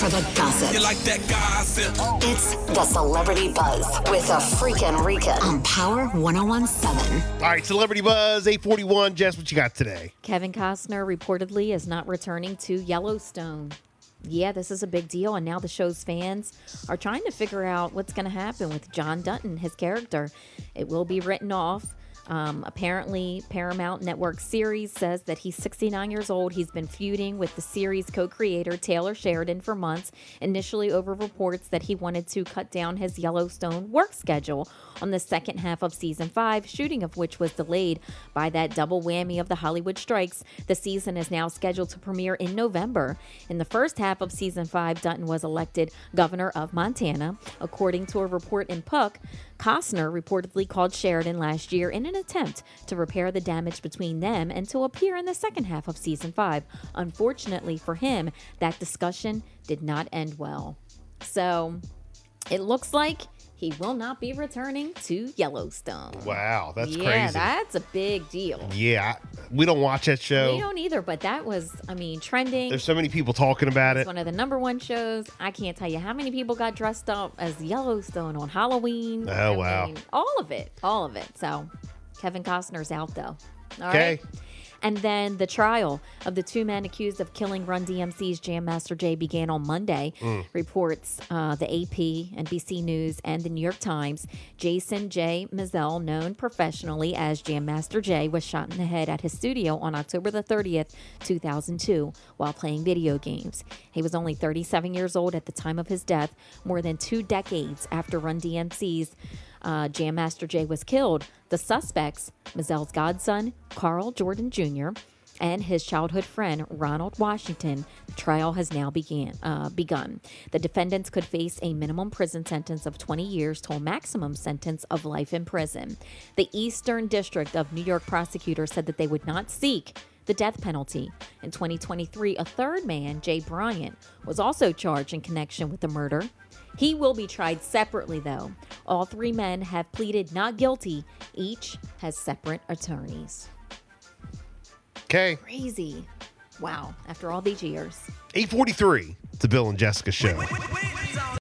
for the gossip. You like that gossip? It's the Celebrity Buzz with a freaking Rika on Power 1017. All right, Celebrity Buzz 841. Jess, what you got today? Kevin Costner reportedly is not returning to Yellowstone. Yeah, this is a big deal, and now the show's fans are trying to figure out what's going to happen with John Dutton, his character. It will be written off. Um, apparently, Paramount Network series says that he's 69 years old. He's been feuding with the series co creator Taylor Sheridan for months, initially over reports that he wanted to cut down his Yellowstone work schedule on the second half of season five, shooting of which was delayed by that double whammy of the Hollywood strikes. The season is now scheduled to premiere in November. In the first half of season five, Dutton was elected governor of Montana. According to a report in Puck, Costner reportedly called Sheridan last year in an attempt to repair the damage between them and to appear in the second half of season five. Unfortunately for him, that discussion did not end well. So it looks like he will not be returning to Yellowstone. Wow, that's yeah, crazy. Yeah, that's a big deal. yeah, we don't watch that show. We don't either, but that was, I mean, trending. There's so many people talking about it. It's it. one of the number one shows. I can't tell you how many people got dressed up as Yellowstone on Halloween. Oh, I wow. mean, all of it. All of it. So Kevin Costner's out though. All right. Okay. And then the trial of the two men accused of killing Run DMC's Jam Master Jay began on Monday. Reports uh, the AP, NBC News, and the New York Times. Jason J. Mizell, known professionally as Jam Master Jay, was shot in the head at his studio on October the 30th, 2002, while playing video games. He was only 37 years old at the time of his death, more than two decades after Run DMC's uh, Jam Master Jay was killed. The suspects, Mizell's godson, Karl Jordan Jr., and his childhood friend, Ronald Washington, the trial has now began, uh, begun. The defendants could face a minimum prison sentence of 20 years to a maximum sentence of life in prison. The Eastern District of New York prosecutors said that they would not seek the death penalty. In 2023, a third man, Jay Bryant, was also charged in connection with the murder. He will be tried separately, though. All three men have pleaded not guilty. Each has separate attorneys. Okay, Crazy. Wow. After all these years. 843. It's the Bill and Jessica show. Wait, wait, wait,